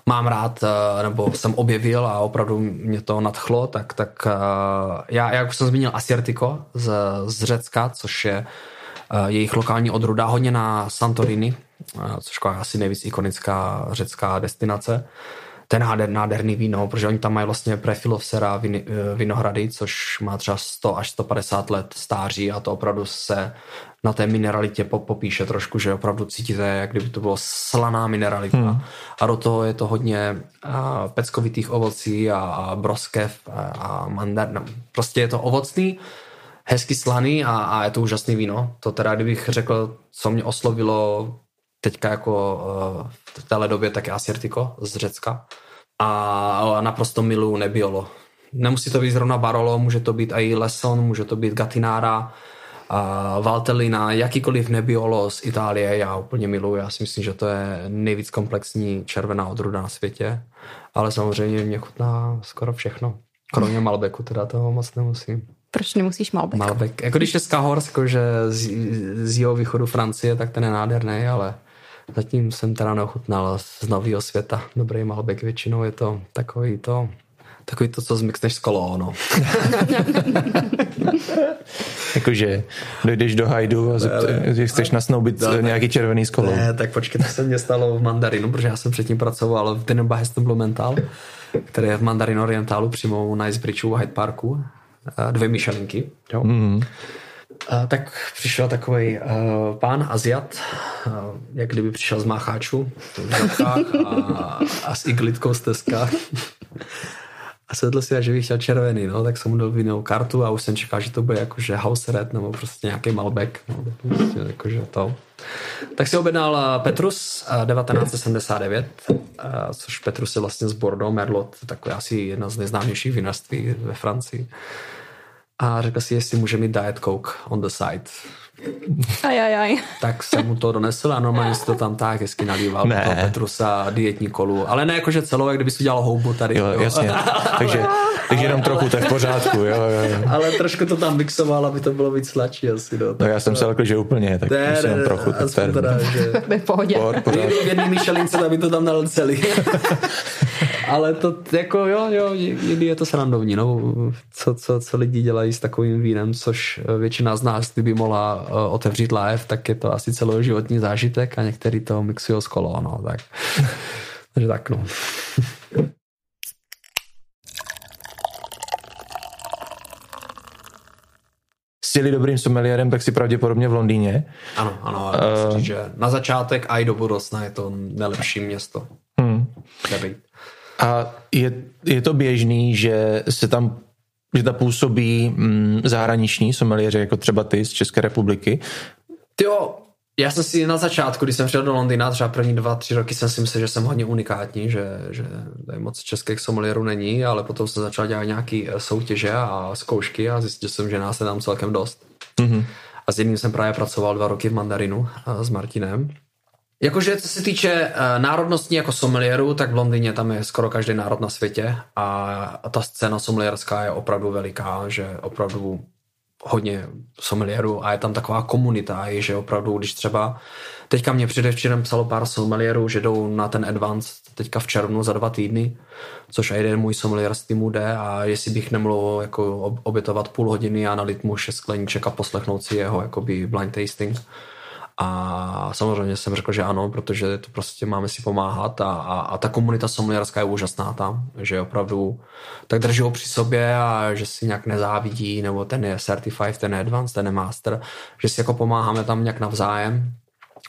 mám rád, uh, nebo jsem objevil a opravdu mě to nadchlo, tak, tak já, jak už jsem zmínil Asiertiko z, z Řecka, což je jejich lokální odruda, hodně na Santorini, což je asi nejvíc ikonická řecká destinace ten nádher, nádherný víno, protože oni tam mají vlastně prefilovsera vin, eh, vinohrady, což má třeba 100 až 150 let stáří a to opravdu se na té mineralitě popíše trošku, že opravdu cítíte, jak kdyby to bylo slaná mineralita. Hmm. A do toho je to hodně a, peckovitých ovocí a, a broskev a, a mandar. No, prostě je to ovocný, hezky slaný a, a je to úžasný víno. To teda, kdybych řekl, co mě oslovilo teďka jako uh, v téhle době také Asiertiko z Řecka a naprosto miluju Nebbiolo. Nemusí to být zrovna Barolo, může to být i Leson, může to být Gatinára, a Valtellina, jakýkoliv Nebbiolo z Itálie, já úplně miluji. Já si myslím, že to je nejvíc komplexní červená odruda na světě, ale samozřejmě mě chutná skoro všechno. Kromě Malbeku, teda toho moc nemusím. Proč nemusíš Malbec? Malbec. Jako když je Skahors, jakože z, z jeho východu Francie, tak ten je nádherný, ale zatím jsem teda neochutnal z nového světa. Dobrý Malbec většinou je to takový to takový to, co zmixneš z kolo, no. Jakože dojdeš do hajdu a zeptě, chceš nasnoubit no, nějaký červený z kolo. Ne, tak počkej, to se mě stalo v Mandarinu, protože já jsem předtím pracoval v Deneba Heston Blumenthal, který je v Mandarin Orientalu přímo u Nice Bridge u Hyde Parku. Dvě myšelinky. Jo. Mm. Tak přišel takový uh, pán Aziat, uh, jak kdyby přišel z Mácháču a, a s iglitkou z Teska a sedl si že bych chtěl červený, no, tak jsem mu dal vinou kartu a už jsem čekal, že to bude jakože house red nebo prostě nějaký Malbec, no, prostě jakože to. Tak si objednal eh, Petrus 1979, eh, eh, což Petrus je vlastně z Bordeaux, Merlot, takový asi jedna z nejznámějších vinařství ve Francii. A řekl si, jestli může mít Diet Coke on the side. Aj, aj, aj. Tak jsem mu to donesl a normálně si to tam tak hezky nalíval ne. toho Petrusa dietní kolu. Ale ne jakože celou, jak kdyby si udělal houbu tady. Jo, jo. jasně. takže, takže jenom trochu, tak v pořádku. Jo, jo, jo. Ale trošku to tam mixoval, aby to bylo víc sladší asi. No, no já jsem se řekl, že úplně, tak ne, musím ne, trochu. Ne, teda, že... v pohodě. V jedný myšelince, aby to tam dal celý. Ale to jako jo, jo, někdy je to srandovní, no. Co, co, co lidi dělají s takovým vínem, což většina z nás, kdyby mohla uh, otevřít live, tak je to asi celoživotní zážitek a některý to mixují s kolo, no, tak. Takže tak, no. Jsi dobrým someliérem, tak si pravděpodobně v Londýně. Ano, ano. Uh, že na začátek a i do budoucna je to nejlepší město. Hmm. A je, je to běžný, že se tam že tam působí mm, zahraniční someliéři, jako třeba ty z České republiky. Jo, já jsem si na začátku, když jsem přijel do Londýna, třeba první dva, tři roky jsem si myslel, že jsem hodně unikátní, že, že tady moc českých sommelierů není, ale potom jsem začal dělat nějaké eh, soutěže a zkoušky a zjistil jsem, že nás je tam celkem dost. Mm-hmm. A s jedním jsem právě pracoval dva roky v Mandarinu eh, s Martinem Jakože co se týče uh, národnostní jako sommelieru, tak v Londýně tam je skoro každý národ na světě a ta scéna sommelierská je opravdu veliká, že opravdu hodně sommelierů a je tam taková komunita, že opravdu, když třeba teďka mě předevčírem psalo pár sommelierů, že jdou na ten advanced teďka v červnu za dva týdny, což a jeden můj sommelier z týmu jde a jestli bych nemohl jako obětovat půl hodiny a nalit mu šest skleníček a poslechnout si jeho jakoby blind tasting, a samozřejmě jsem řekl, že ano, protože to prostě máme si pomáhat a, a, a ta komunita sommelierská je úžasná tam, že opravdu tak drží ho při sobě a že si nějak nezávidí, nebo ten je certified, ten je advanced, ten je master, že si jako pomáháme tam nějak navzájem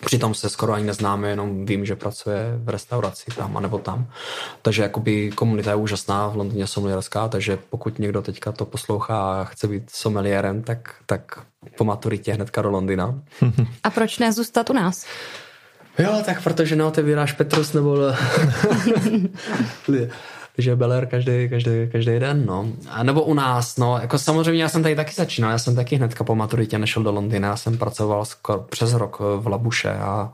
Přitom se skoro ani neznáme, jenom vím, že pracuje v restauraci tam anebo tam. Takže jakoby komunita je úžasná v Londýně sommelierská, takže pokud někdo teďka to poslouchá a chce být someliérem, tak, tak po maturitě hnedka do Londýna. A proč ne zůstat u nás? Jo, tak protože neotevíráš Petrus nebo že Beler každý, každý, každý den, no. A nebo u nás, no, jako samozřejmě já jsem tady taky začínal, já jsem taky hnedka po maturitě nešel do Londýna, já jsem pracoval skoro přes rok v Labuše a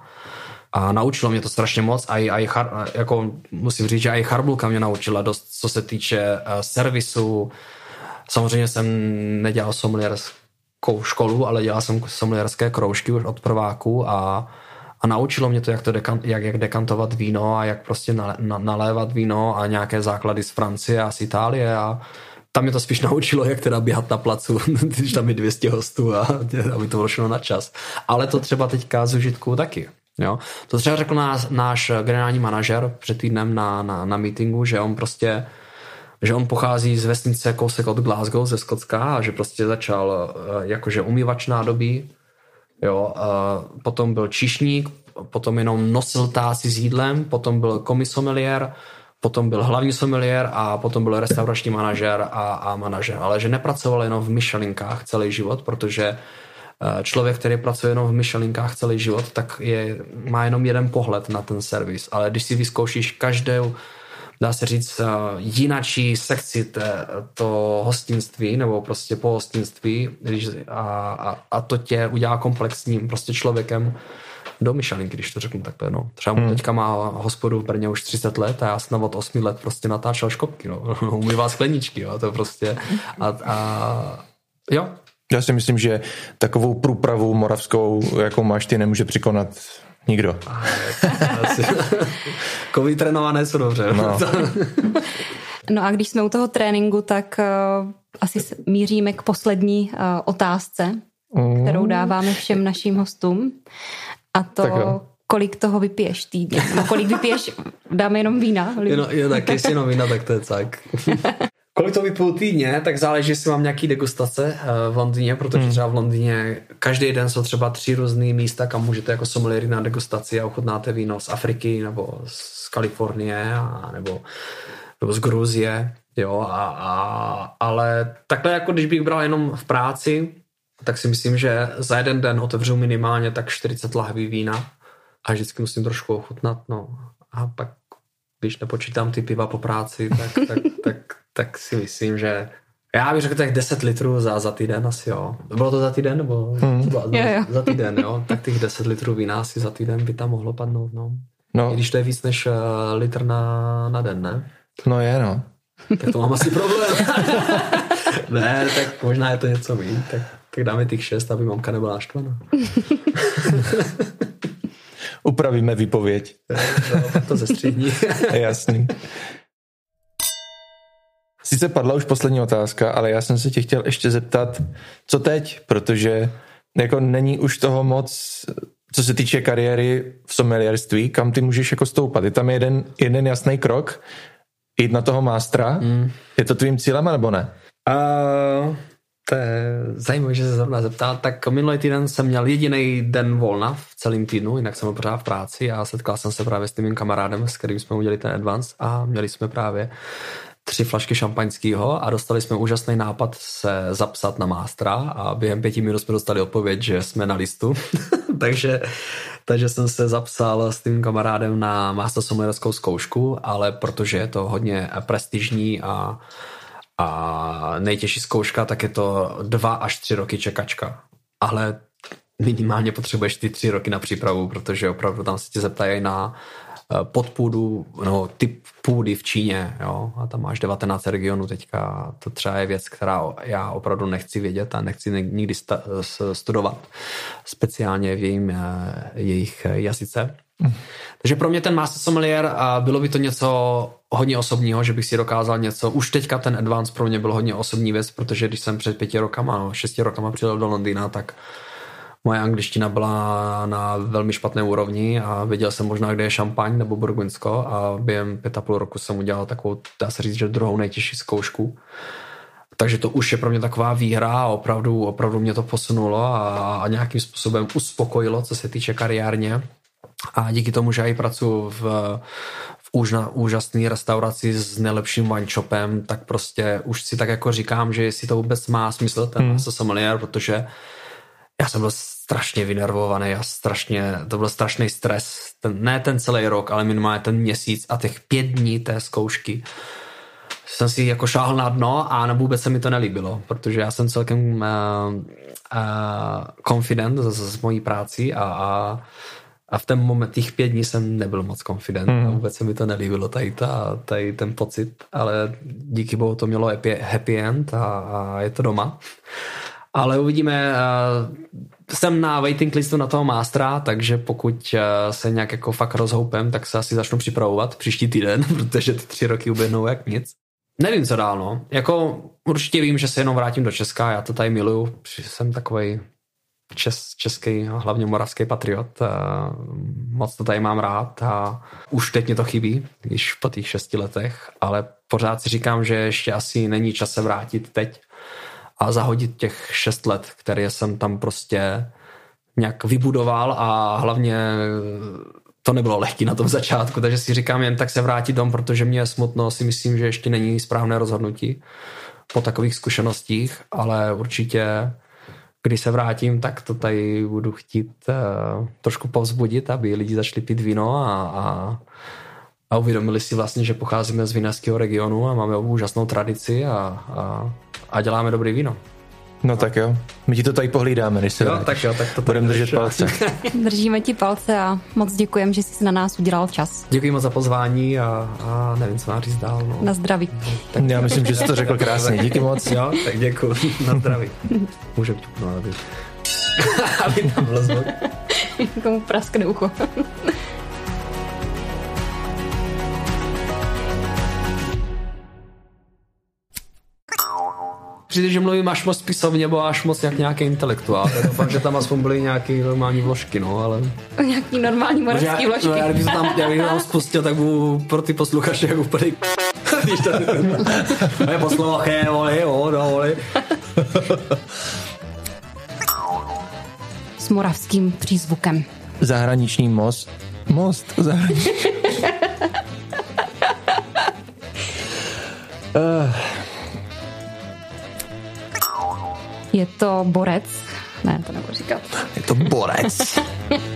a naučilo mě to strašně moc a i, a i char, jako musím říct, že i Charbulka mě naučila dost, co se týče uh, servisu. Samozřejmě jsem nedělal sommelierskou školu, ale dělal jsem sommelierské kroužky už od prváku a naučilo mě to, jak, to dekan, jak, jak dekantovat víno a jak prostě nale, na, nalévat víno a nějaké základy z Francie a z Itálie a tam mě to spíš naučilo, jak teda běhat na placu, když tam je 200 hostů a aby to šlo na čas. Ale to třeba teďka z užitku taky. Jo? To třeba řekl náš, náš generální manažer před týdnem na, na, na meetingu, že on prostě že on pochází z vesnice kousek od Glasgow ze Skotska a že prostě začal eh, jakože umývač nádobí, Jo, a potom byl čišník, potom jenom nosil táci s jídlem, potom byl komisomeliér, potom byl hlavní someliér a potom byl restaurační manažer a, a manažer. Ale že nepracoval jenom v myšelinkách celý život, protože eh, člověk, který pracuje jenom v myšelinkách celý život, tak je, má jenom jeden pohled na ten servis. Ale když si vyzkoušíš každou dá se říct, eh, jinačí sekci té, to hostinství nebo prostě po hostinství když, a, a, a to tě udělá komplexním prostě člověkem do myšelinky, když to řeknu takhle. No. Třeba hmm. teďka má hospodu v Brně už 30 let a já jsem od 8 let prostě natáčel škopky, no. umývá skleničky, jo. to prostě a, a Jo. Já si myslím, že takovou průpravu moravskou, jakou máš ty, nemůže překonat nikdo. Kovy trénované jsou dobře. No. No a když jsme u toho tréninku, tak uh, asi míříme k poslední uh, otázce, mm. kterou dáváme všem našim hostům. A to, kolik toho vypiješ týdně? No, kolik vypiješ, dáme jenom vína? Jenom, jo, tak jestli jenom vína, tak to je tak. Kolik to vypiju týdně, tak záleží, jestli mám nějaký degustace uh, v Londýně, protože hmm. třeba v Londýně každý den jsou třeba tři různé místa, kam můžete jako sommelier na degustaci a ochutnáte víno z Afriky nebo z Kalifornie a, nebo nebo z Gruzie, jo, a, a, ale takhle jako když bych bral jenom v práci, tak si myslím, že za jeden den otevřu minimálně tak 40 lahví vína a vždycky musím trošku ochutnat, no. A pak, když nepočítám ty piva po práci, tak, tak, tak, tak si myslím, že já bych řekl tak 10 litrů za, za týden asi, jo. Bylo to za týden, nebo hmm. to bylo, jo, jo. za týden, jo. Tak těch 10 litrů vína asi za týden by tam mohlo padnout, no. no. I když to je víc než uh, litr na, na den, ne? No je, no. Tak to mám asi problém. ne, tak možná je to něco méně. Tak, tak dáme těch šest, aby mamka nebyla naštvaná. Upravíme výpověď. no, to ze střední. Jasný. Sice padla už poslední otázka, ale já jsem se tě chtěl ještě zeptat, co teď, protože jako není už toho moc, co se týče kariéry v sommelierství, kam ty můžeš jako stoupat. Je tam jeden, jeden jasný krok, jít na toho mástra? Mm. Je to tvým cílem, nebo ne? Uh, to je zajímavé, že se zrovna zeptal. Tak minulý týden jsem měl jediný den volna v celém týdnu, jinak jsem byl pořád v práci a setkal jsem se právě s tím kamarádem, s kterým jsme udělali ten advance a měli jsme právě tři flašky šampaňského a dostali jsme úžasný nápad se zapsat na mástra a během pěti minut jsme dostali odpověď, že jsme na listu. takže, takže jsem se zapsal s tím kamarádem na master sommelierskou zkoušku, ale protože je to hodně prestižní a, a nejtěžší zkouška, tak je to dva až tři roky čekačka. Ale minimálně potřebuješ ty tři roky na přípravu, protože opravdu tam se tě zeptají na podpůdu, no, typ půdy v Číně, jo, a tam máš 19 regionů teďka, to třeba je věc, která já opravdu nechci vědět a nechci nikdy sta- studovat, speciálně v jejím, eh, jejich jazyce. Mm. Takže pro mě ten Master Sommelier a bylo by to něco hodně osobního, že bych si dokázal něco, už teďka ten advance pro mě byl hodně osobní věc, protože když jsem před pěti rokama, no, šesti rokama přijel do Londýna, tak moje angličtina byla na velmi špatné úrovni a věděl jsem možná, kde je šampaň nebo burgundsko a během pět a půl roku jsem udělal takovou, dá se říct, že druhou nejtěžší zkoušku. Takže to už je pro mě taková výhra a opravdu, opravdu mě to posunulo a, a nějakým způsobem uspokojilo, co se týče kariérně. A díky tomu, že já i pracuji v, v úžna, úžasné restauraci s nejlepším wine shopem, tak prostě už si tak jako říkám, že jestli to vůbec má smysl, ten hmm. sommelier, protože já jsem byl strašně vynervovaný a strašně, to byl strašný stres. Ten, ne ten celý rok, ale minimálně ten měsíc a těch pět dní té zkoušky jsem si jako šáhl na dno a vůbec se mi to nelíbilo, protože já jsem celkem uh, uh, confident z, z mojí práci a, a, a v ten moment, těch pět dní jsem nebyl moc confident mm. a vůbec se mi to nelíbilo, tady, ta, tady ten pocit, ale díky bohu to mělo happy, happy end a, a je to doma. Ale uvidíme, jsem na waiting listu na toho mástra, takže pokud se nějak jako fakt rozhoupem, tak se asi začnu připravovat příští týden, protože ty tři roky uběhnou jak nic. Nevím, co dál, no. Jako určitě vím, že se jenom vrátím do Česka, já to tady miluju, jsem takový čes, český, hlavně moravský patriot. Moc to tady mám rád a už teď mě to chybí, když po těch šesti letech, ale pořád si říkám, že ještě asi není čas se vrátit teď, a zahodit těch šest let, které jsem tam prostě nějak vybudoval a hlavně to nebylo lehký na tom začátku, takže si říkám jen tak se vrátit dom, protože mě je smutno, si myslím, že ještě není správné rozhodnutí po takových zkušenostích, ale určitě když se vrátím, tak to tady budu chtít uh, trošku povzbudit, aby lidi začali pít víno a, a, a uvědomili si vlastně, že pocházíme z vinařského regionu a máme úžasnou tradici a, a a děláme dobrý víno. No tak jo, my ti to tady pohlídáme, když se Jo, tak jo, tak to Budeme držet palce. Držíme ti palce a moc děkujeme, že jsi na nás udělal čas. Děkuji moc za pozvání a, a nevím, co mám říct dál. No. Na zdraví. Tak, Já myslím, že jsi to řekl krásně, díky moc. Jo, tak děkuji. Na zdraví. Může no, aby... aby tam byl zvuk. Komu praskne ucho. Přijde, že mluvím až moc pisovně, nebo až moc jak nějaký intelektuál. Doufám, že tam aspoň byly nějaké normální vložky, no, ale... Nějaký normální moravský já, vložky. no, já, kdybych to tam, já bych tam spustil, tak budu pro ty posluchače jak úplný Když to je poslouché, vole, jo, no, vole. S moravským přízvukem. Zahraniční most. Most. Zahraniční. uh, Je to borec. Ne, to nebudu říkat. je to borec.